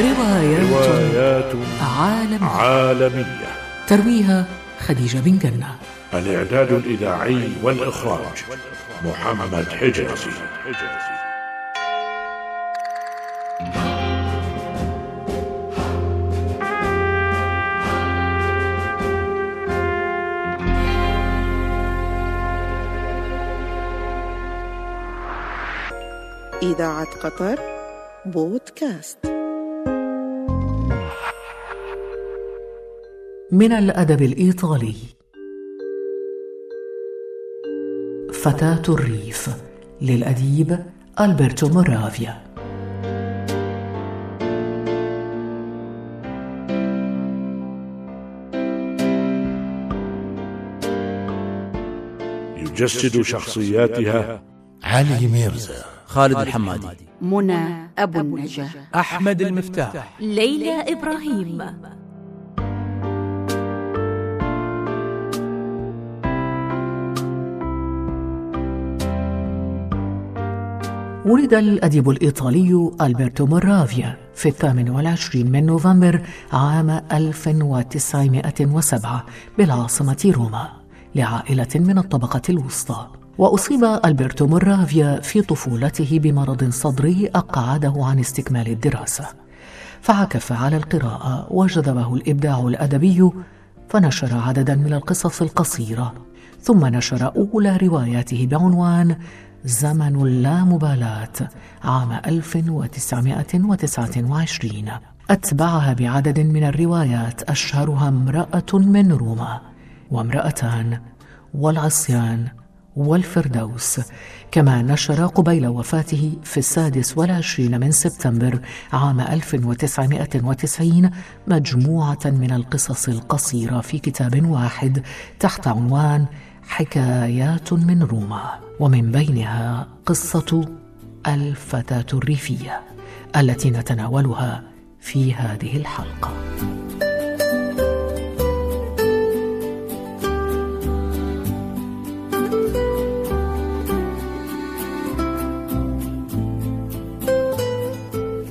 روايات, روايات عالمية. عالمية. ترويها خديجة بن جنة. الإعداد الإذاعي والإخراج محمد حجازي. إذاعة قطر بودكاست. من الأدب الإيطالي. فتاة الريف للأديب ألبرتو مورافيا. يجسد شخصياتها علي ميرزا. خالد الحمادي. منى أبو النجا أحمد المفتاح. ليلى إبراهيم. ولد الأديب الإيطالي ألبرتو مورافيا في الثامن والعشرين من نوفمبر عام 1907 بالعاصمة روما لعائلة من الطبقة الوسطى. وأصيب ألبرتو مورافيا في طفولته بمرض صدري أقعده عن استكمال الدراسة. فعكف على القراءة وجذبه الإبداع الأدبي فنشر عددا من القصص القصيرة. ثم نشر أولى رواياته بعنوان زمن اللامبالاة عام 1929 أتبعها بعدد من الروايات أشهرها امرأة من روما وامرأتان والعصيان والفردوس كما نشر قبيل وفاته في السادس والعشرين من سبتمبر عام 1990 مجموعة من القصص القصيرة في كتاب واحد تحت عنوان حكايات من روما ومن بينها قصة الفتاة الريفية التي نتناولها في هذه الحلقة.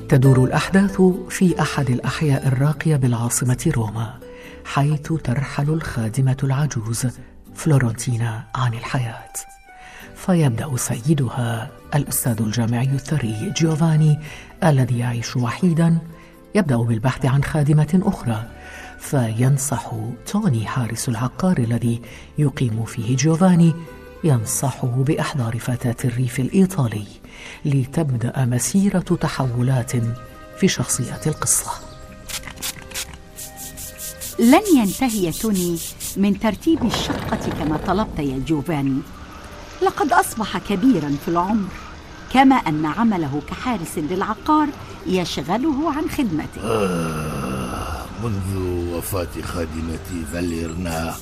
تدور الأحداث في أحد الأحياء الراقية بالعاصمة روما حيث ترحل الخادمة العجوز فلورنتينا عن الحياة. فيبدأ سيدها الأستاذ الجامعي الثري جيوفاني الذي يعيش وحيدا يبدأ بالبحث عن خادمة أخرى فينصح توني حارس العقار الذي يقيم فيه جيوفاني ينصحه بإحضار فتاة الريف الإيطالي لتبدأ مسيرة تحولات في شخصيات القصة. لن ينتهي توني. من ترتيب الشقة كما طلبت يا جوفاني. لقد أصبح كبيرا في العمر كما أن عمله كحارس للعقار يشغله عن خدمته. آه منذ وفاة خادمتي فاليرنا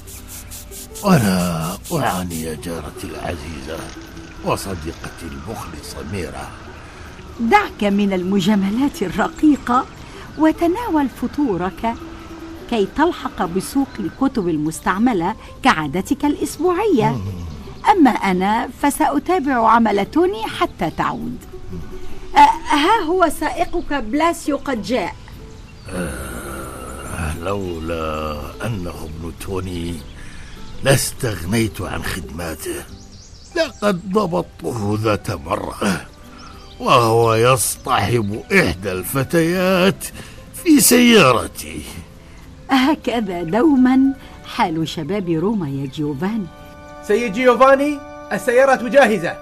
وأنا أعاني يا جارتي العزيزة وصديقتي المخلصة ميرا. دعك من المجاملات الرقيقة وتناول فطورك كي تلحق بسوق الكتب المستعملة كعادتك الأسبوعية. أما أنا فسأتابع عمل توني حتى تعود. أه ها هو سائقك بلاسيو قد جاء. آه لولا أنه ابن توني لاستغنيت عن خدماته. لقد ضبطته ذات مرة وهو يصطحب إحدى الفتيات في سيارتي. هكذا دوما حال شباب روما يا جيوفاني سيد جيوفاني السيارة جاهزة.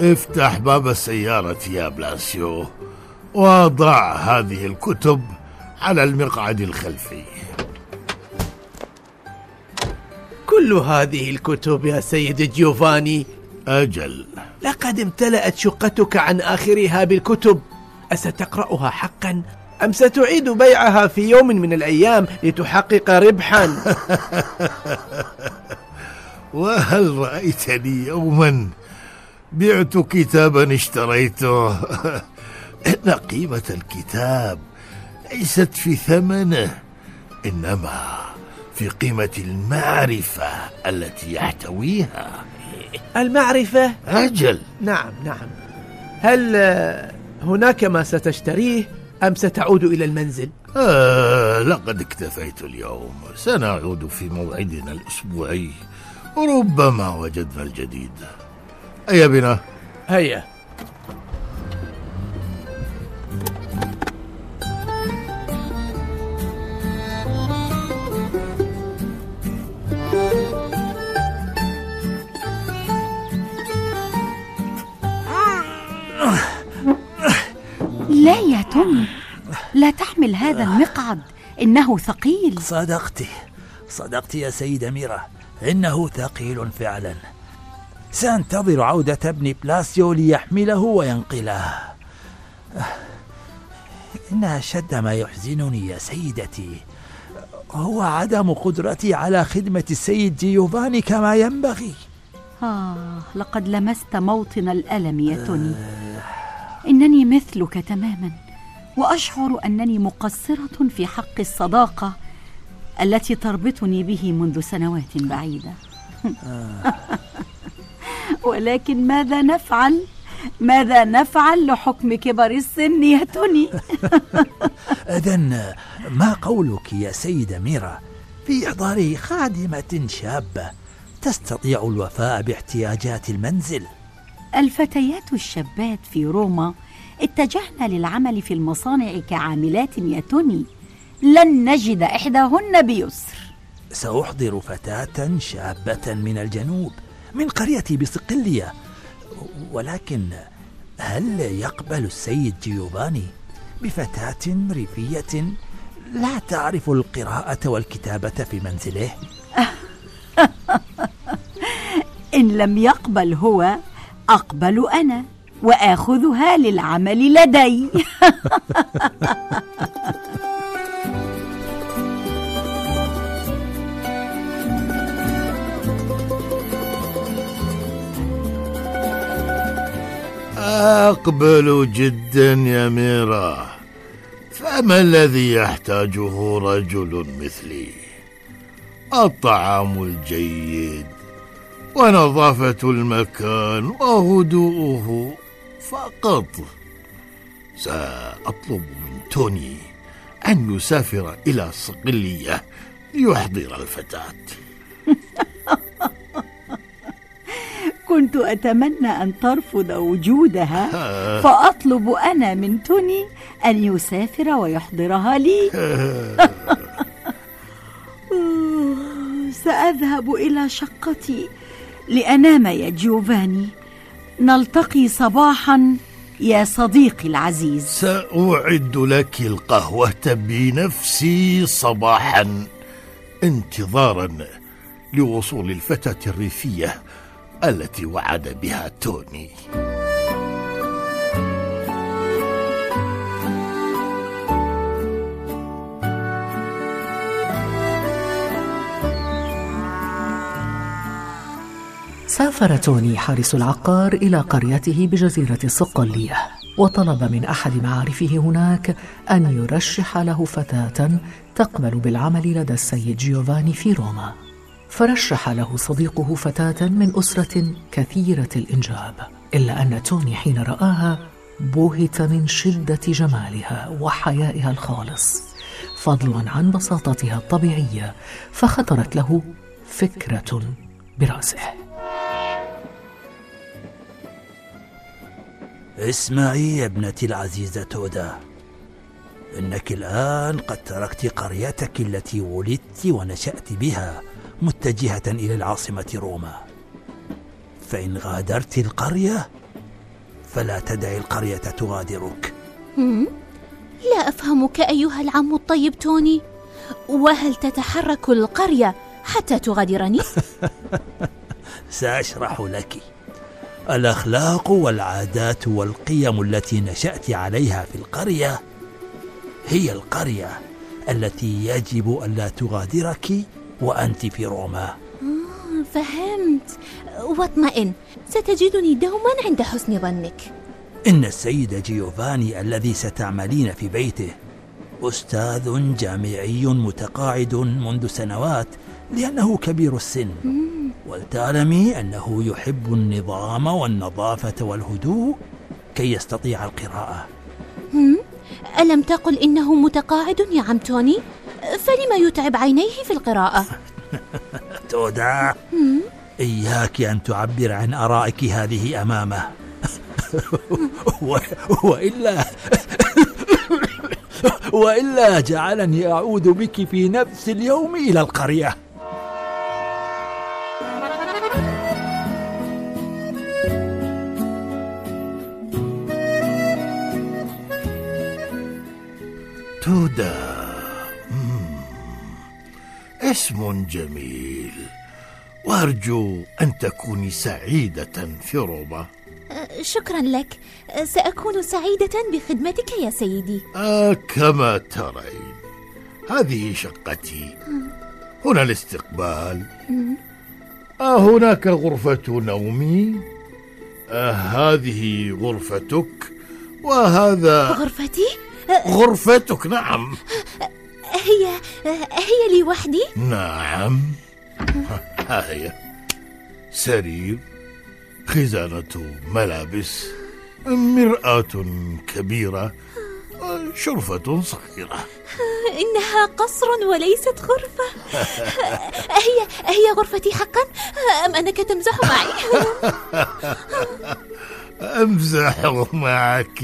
افتح باب السيارة يا بلاسيو وضع هذه الكتب على المقعد الخلفي. كل هذه الكتب يا سيد جيوفاني. أجل. لقد امتلأت شقتك عن آخرها بالكتب. أستقرأها حقا أم ستعيد بيعها في يوم من الأيام لتحقق ربحا؟ وهل رأيتني يوما؟ بعت كتابا اشتريته. إن قيمة الكتاب ليست في ثمنه إنما في قيمة المعرفة التي يحتويها. المعرفة؟ أجل. نعم نعم. هل هناك ما ستشتريه أم ستعود إلى المنزل؟ آه لقد اكتفيت اليوم. سنعود في موعدنا الأسبوعي. ربما وجدنا الجديد. هيا بنا. هيا. توم لا تحمل هذا المقعد إنه ثقيل. صدقت صدقت يا سيدة ميرا إنه ثقيل فعلا. سأنتظر عودة ابن بلاسيو ليحمله وينقله. إن أشد ما يحزنني يا سيدتي. هو عدم قدرتي على خدمة السيد جيوفاني كما ينبغي. آه لقد لمست موطن الألم يا توني. إنني مثلك تماما. وأشعر أنني مقصرة في حق الصداقة التي تربطني به منذ سنوات بعيدة ولكن ماذا نفعل؟ ماذا نفعل لحكم كبر السن يا توني؟ إذن ما قولك يا سيدة ميرا في إحضار خادمة شابة تستطيع الوفاء باحتياجات المنزل الفتيات الشابات في روما اتجهن للعمل في المصانع كعاملات يا توني لن نجد إحداهن بيسر. سأحضر فتاة شابة من الجنوب من قريتي بصقلية ولكن هل يقبل السيد جيوفاني بفتاة ريفية لا تعرف القراءة والكتابة في منزله؟ إن لم يقبل هو أقبل أنا. وآخذها للعمل لدي. أقبل جدا يا ميرا فما الذي يحتاجه رجل مثلي؟ الطعام الجيد ونظافة المكان وهدوءه. فقط. سأطلب من توني أن يسافر إلى صقلية ليحضر الفتاة. كنت أتمنى أن ترفض وجودها. فأطلب أنا من توني أن يسافر ويحضرها لي. سأذهب إلى شقتي لأنام يا جيوفاني. نلتقي صباحا يا صديقي العزيز. سأعد لك القهوة. بنفسي صباحا. انتظارا لوصول الفتاة الريفية التي وعد بها توني. سافر توني حارس العقار إلى قريته بجزيرة الصقلية وطلب من أحد معارفه هناك أن يرشح له فتاة تقبل بالعمل لدى السيد جيوفاني في روما. فرشح له صديقه فتاة من أسرة كثيرة الإنجاب إلا أن توني حين رآها بهت من شدة جمالها وحيائها الخالص فضلا عن بساطتها الطبيعية فخطرت له فكرة برأسه. اسمعي يا ابنتي العزيزة تودا إنك الآن قد تركت قريتك التي ولدت ونشأت بها متجهة إلى العاصمة روما. فإن غادرت القرية فلا تدع القرية تغادرك. لا أفهمك أيها العم الطيب توني وهل تتحرك القرية حتى تغادرني؟ سأشرح لك. الأخلاق والعادات والقيم التي نشأت عليها في القرية هي القرية التي يجب ألا تغادرك وأنت في روما. فهمت. واطمئن ستجدني دوما عند حسن ظنك. إن السيد جيوفاني الذي ستعملين في بيته أستاذ جامعي متقاعد منذ سنوات لأنه كبير السن ولتعلمي أنه يحب النظام والنظافة والهدوء كي يستطيع القراءة؟ ألم تقل إنه متقاعد يا عم توني؟ فلم يتعب عينيه في القراءة؟ تودا؟ إياك أن تعبر عن آرائك هذه أمامه وإلا وإلا جعلني أعود بك في نفس اليوم إلى القرية. تودا. اسم جميل. وأرجو أن تكوني سعيدة في روما. أه، شكرا لك. أه، سأكون سعيدة بخدمتك يا سيدي. آه كما ترين. هذه شقتي. هنا الاستقبال. آه هناك غرفة نومي. آه هذه غرفتك. وهذا غرفتي؟ أه، غرفتك نعم. هي هي لي وحدي نعم. ها هي سرير خزانة ملابس مرآة كبيرة شرفة صغيرة. إنها قصر وليست غرفة. هي هي غرفتي حقا؟ أم أنك تمزح معي؟ أمزح معك.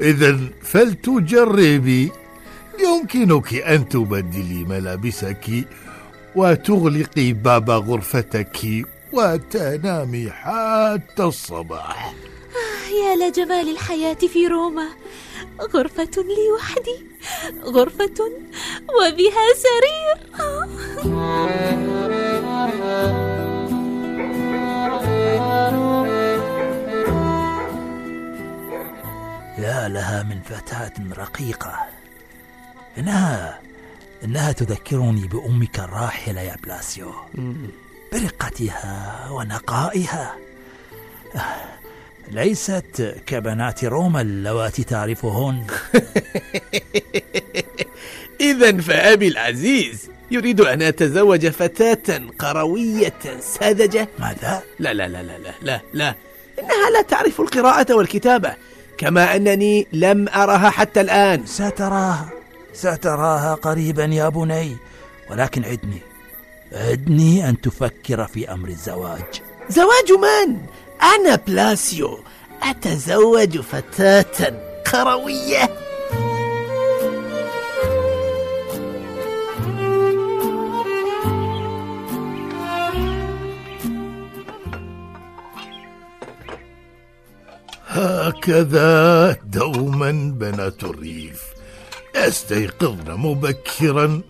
إذا فلتجربي. يمكنك أن تبدلي ملابسك وتغلقي باب غرفتك وتنامي حتى الصباح. يا لجمال الحياة في روما. غرفة لي وحدي. غرفة وبها سرير. يا لها من فتاة رقيقة. إنها إنها تذكرني بأمك الراحلة يا بلاسيو. برقتها ونقائها. ليست كبنات روما اللواتي تعرفهن. إذا فأبي العزيز يريد أن أتزوج فتاة قروية ساذجة ماذا؟ لا لا لا لا لا لا لا. إنها لا تعرف القراءة والكتابة كما أنني لم أرها حتى الآن. ستراها ستراها قريبا يا بني ولكن عدني. عدني أن تفكر في أمر الزواج. زواج من؟ أنا بلاسيو. أتزوج فتاة قروية هكذا دوما بنات الريف. يستيقظن مبكرا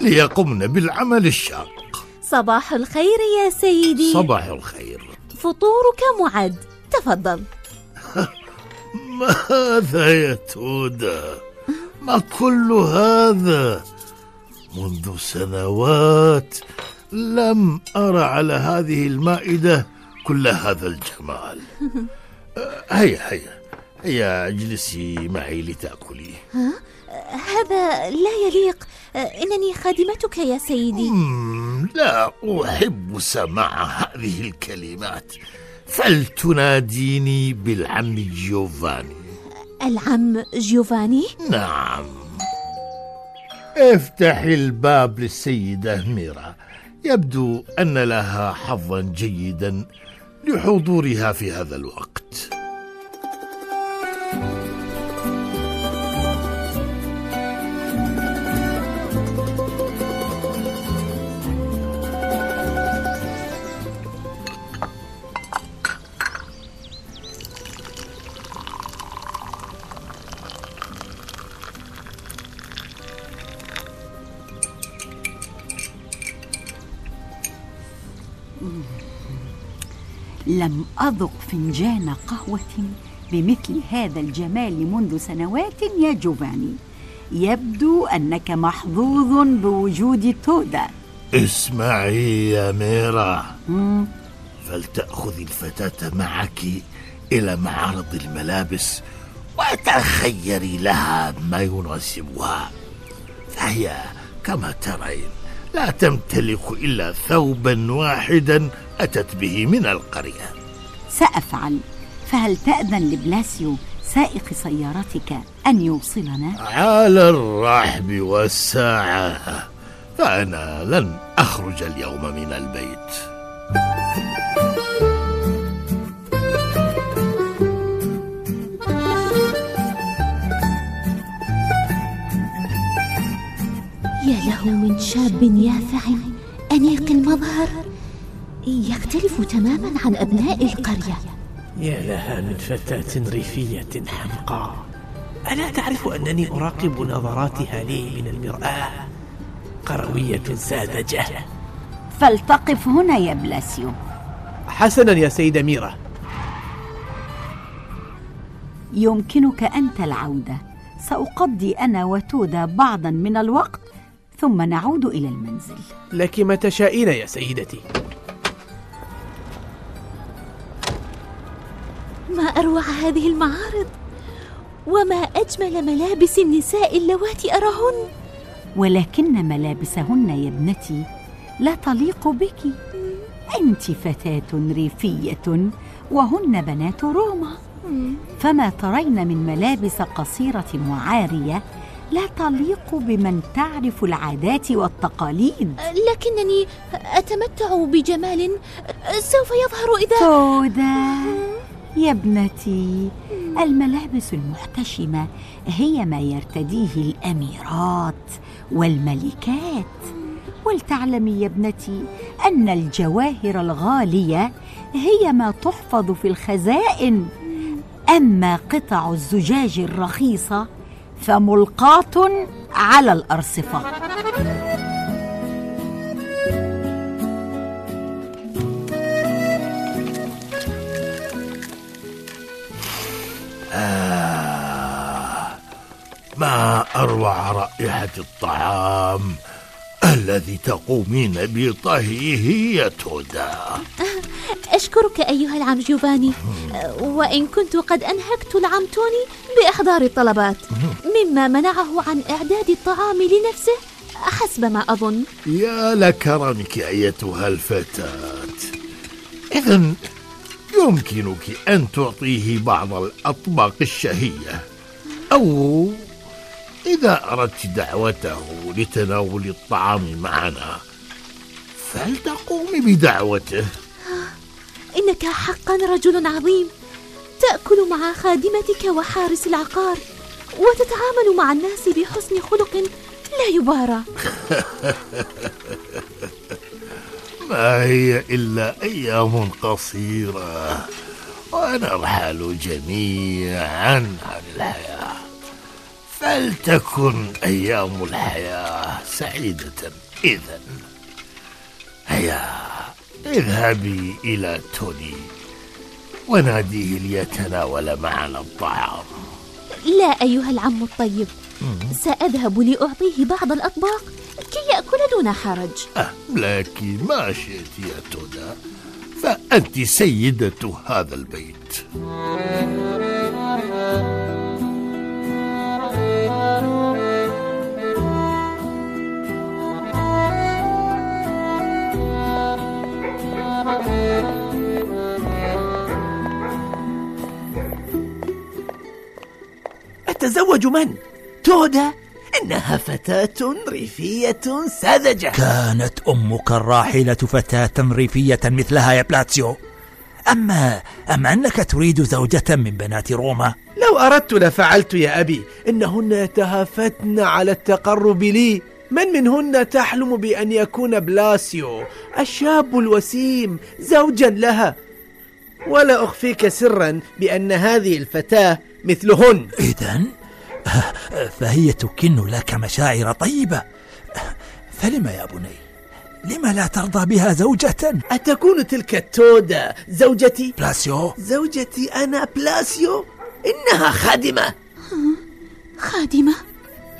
ليقمن بالعمل الشاق. صباح الخير يا سيدي. صباح الخير. فطورك معد. تفضل. ماذا يا تودا ما كل هذا؟ منذ سنوات لم أرى على هذه المائدة كل هذا الجمال. أه، هيا هيا. هيا اجلسي معي لتأكلي. هذا لا يليق. إنني خادمتك يا سيدي. لا أحب سماع هذه الكلمات. فلتناديني بالعم جيوفاني. العم جيوفاني؟ نعم. افتحي الباب للسيدة ميرا. يبدو أن لها حظا جيدا لحضورها في هذا الوقت. لم أذق فنجان قهوة بمثل هذا الجمال منذ سنوات يا جوفاني. يبدو أنك محظوظ بوجود تودا. اسمعي يا ميرا. فلتأخذي الفتاة معك إلى معرض الملابس وتخيري لها ما يناسبها. فهي كما ترين لا تمتلك إلا ثوبا واحدا أتت به من القرية. سأفعل. فهل تأذن لبلاسيو سائق سيارتك أن يوصلنا؟ على الرحب والساعة. فأنا لن أخرج اليوم من البيت. يا له من شاب يافع أنيق المظهر. يختلف تماما عن أبناء القرية. يا لها من فتاة ريفية حمقاء. ألا تعرف أنني أراقب نظراتها لي من المرآة؟ قروية ساذجة. فلتقف هنا يا بلاسيو. حسنا يا سيدة ميرا. يمكنك أنت العودة سأقضي أنا وتودا بعضا من الوقت ثم نعود إلى المنزل. لك ما تشائين يا سيدتي. أروع هذه المعارض. وما أجمل ملابس النساء اللواتي أراهن؟ ولكن ملابسهن يا ابنتي لا تليق بك. أنت فتاة ريفية وهن بنات روما. فما ترين من ملابس قصيرة وعارية لا تليق بمن تعرف العادات والتقاليد. لكنني أتمتع بجمال سوف يظهر إذا تودا. يا ابنتي الملابس المحتشمة هي ما يرتديه الأميرات والملكات. ولتعلمي يا ابنتي أن الجواهر الغالية هي ما تحفظ في الخزائن. أما قطع الزجاج الرخيصة فملقاة على الأرصفة. ما أروع رائحة الطعام الذي تقومين بطهيه يا تودا أشكرك أيها العم جوفاني وإن كنت قد أنهكت العم توني بإحضار الطلبات. مما منعه عن إعداد الطعام لنفسه حسب ما أظن. يا لكرمك أيتها الفتاة. إذا يمكنك أن تعطيه بعض الأطباق الشهية أو إذا أردت دعوته لتناول الطعام معنا فلتقومي بدعوته. إنك حقا رجل عظيم. تأكل مع خادمتك وحارس العقار وتتعامل مع الناس بحسن خلق لا يبارى. ما هي إلا أيام قصيرة ونرحل جميعا عن الحياة. فلتكن أيام الحياة سعيدة. إذا هيا اذهبي إلى توني وناديه ليتناول معنا الطعام. لا أيها العم الطيب سأذهب لأعطيه بعض الأطباق كي يأكل دون حرج. أه لك ما شئت يا تودا فأنت سيدة هذا البيت. أتزوج من؟ تودا إنها فتاة ريفية ساذجة كانت أمك الراحلة فتاة ريفية مثلها يا بلاتسيو. أم أنك تريد زوجة من بنات روما؟ لو أردت لفعلت يا أبي. إنهن يتهافتن على التقرب لي. من منهن تحلم بأن يكون بلاسيو الشاب الوسيم زوجا لها. ولا أخفيك سرا بأن هذه الفتاة مثلهن. إذا فهي تكن لك مشاعر طيبة. فلم يا بني؟ لم لا ترضى بها زوجة؟ أتكون تلك التودا زوجتي؟ بلاسيو. زوجتي أنا بلاسيو؟ إنها خادمة. خادمة؟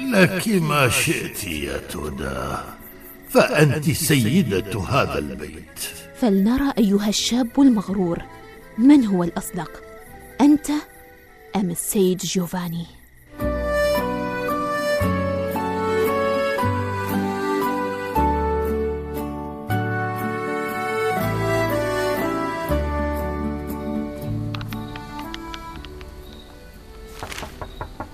لك ما شئت يا تودا فأنت سيدة. هذا البيت. فلنرى أيها الشاب المغرور. من هو الأصدق؟ أنت؟ أم السيد جيوفاني؟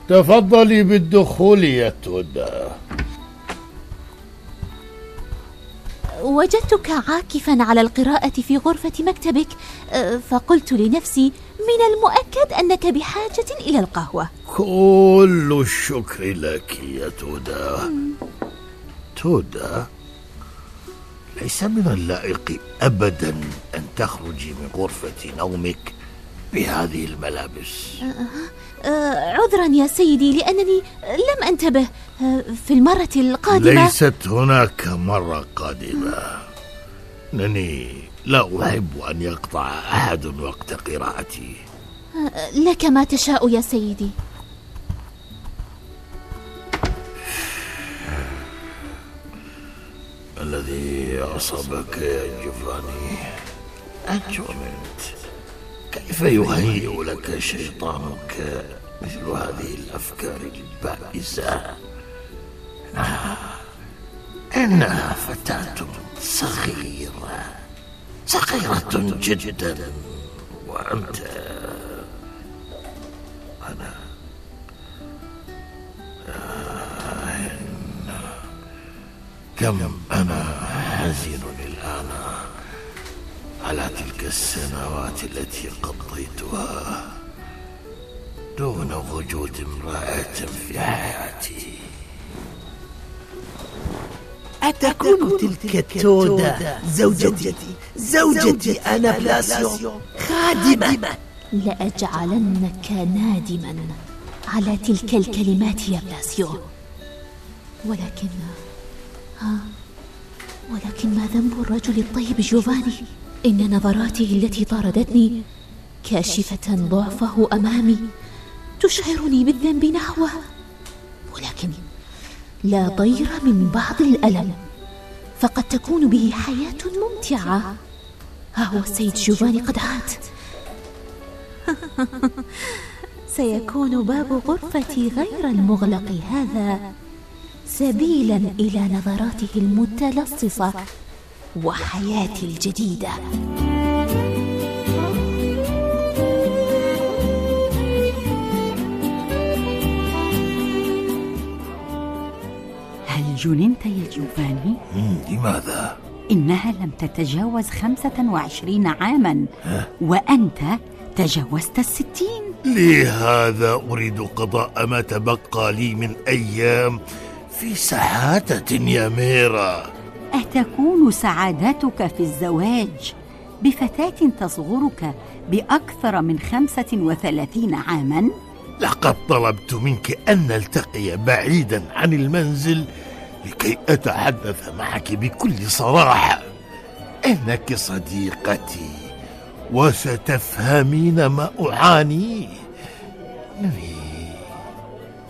تفضلي بالدخول يا تودا وجدتك عاكفا على القراءة في غرفة مكتبك أه، فقلت لنفسي من المؤكد أنك بحاجة إلى القهوة. كل الشكر لك يا تودا. تودا ليس من اللائق ابدا أن تخرجي من غرفة نومك بهذه الملابس. أه، عذرا يا سيدي لأنني لم أنتبه. أه، في المرة القادمة ليست هناك مرة قادمة. إنني لا أحب أن يقطع أحد وقت قراءتي. أه، لك ما تشاء يا سيدي. الذي أصابك يا جوفاني أجرمت كيف يهيئ لك شيطانك مثل هذه الأفكار البائسة؟ إنها, إنها فتاة صغيرة صغيرة جدا. وأنت أنا كم أنا حزين الآن؟ على تلك السنوات التي قضيتها دون وجود امرأة في حياتي. أتكون تلك التودا زوجتي زوجتي أنا بلاسيو خادمة. لأجعلنك نادما على تلك الكلمات يا بلاسيو ولكن ها؟ ولكن ما ذنب الرجل الطيب جوفاني؟ إن نظراته التي طاردتني كاشفة ضعفه أمامي تشعرني بالذنب نحوه ولكن لا ضير من بعض الألم فقد تكون به حياة ممتعة. ها هو السيد جوفاني قد عاد. سيكون باب غرفتي غير المغلق هذا سبيلا إلى نظراته المتلصصة. وحياتي الجديدة هل جننت يا جوفاني؟ لماذا؟ إنها لم تتجاوز خمسة وعشرين عاما وأنت تجاوزت الستين لهذا أريد قضاء ما تبقى لي من أيام في سعادة يا ميرا أتكون سعادتك في الزواج؟ بفتاة تصغرك بأكثر من خمسة وثلاثين عاما؟ لقد طلبت منك أن نلتقي بعيدا عن المنزل لكي أتحدث معك بكل صراحة. إنك صديقتي وستفهمين ما أعانيه إنني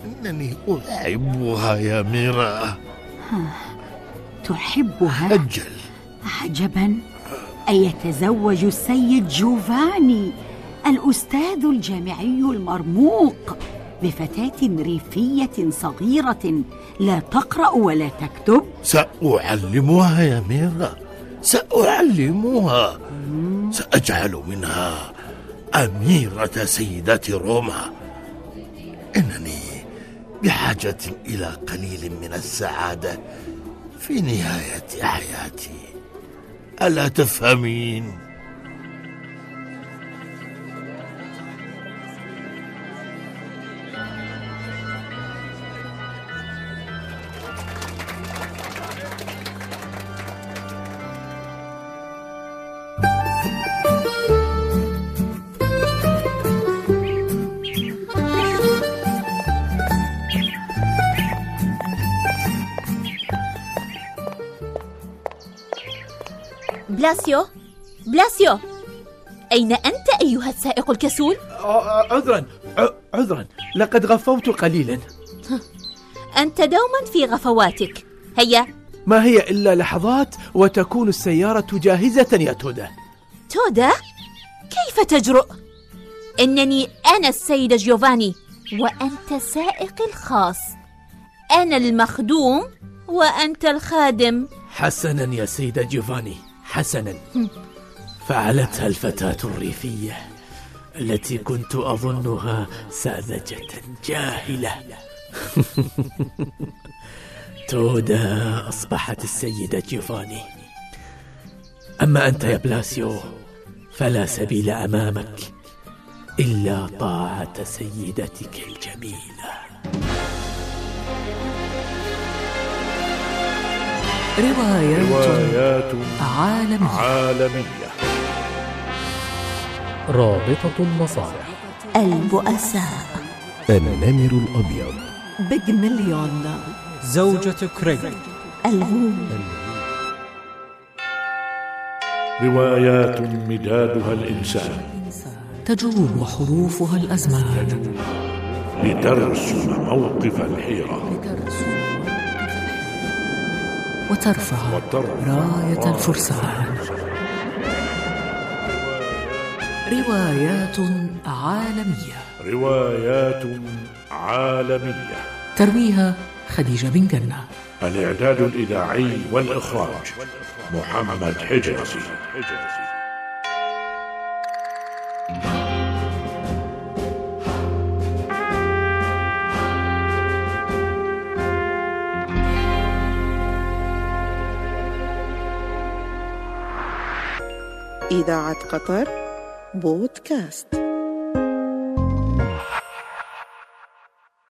إنني أحبها يا ميرا. تحبها؟ أجل. عجبا أيتزوج السيد جوفاني الأستاذ الجامعي المرموق بفتاة ريفية صغيرة. لا تقرأ ولا تكتب. سأعلمها يا ميرا. سأعلمها. سأجعل منها أميرة سيدات روما. إنني بحاجة إلى قليل من السعادة في نهاية حياتي ألا تفهمين؟ بلاسيو؟ بلاسيو! أين أنت أيها السائق الكسول؟ عذرا عذرا. لقد غفوت قليلا. أنت دوما في غفواتك. هيا. ما هي إلا لحظات وتكون السيارة جاهزة يا تودا. تودا؟ كيف تجرؤ؟ إنني أنا السيدة جيوفاني وأنت سائقي الخاص. أنا المخدوم وأنت الخادم. حسنا يا سيدة جيوفاني. حسنا. فعلتها الفتاة الريفية التي كنت أظنها ساذجة جاهلة. تودا أصبحت السيدة جيوفاني أما أنت يا بلاسيو فلا سبيل أمامك إلا طاعة سيدتك الجميلة. روايات روايات عالمية. عالمية. رابطة المصالح. البؤساء النمر الأبيض. بيج مليون. زوجة كريغ الغول روايات مدادها الإنسان. تجوب حروفها الأزمان. لترسم موقف الحيرة. وترفع وترفع راية الفرسان. روايات عالمية. روايات عالمية. ترويها خديجة بن جنة. الإعداد الإذاعي والإخراج. محمد حجازي إذاعة قطر بودكاست.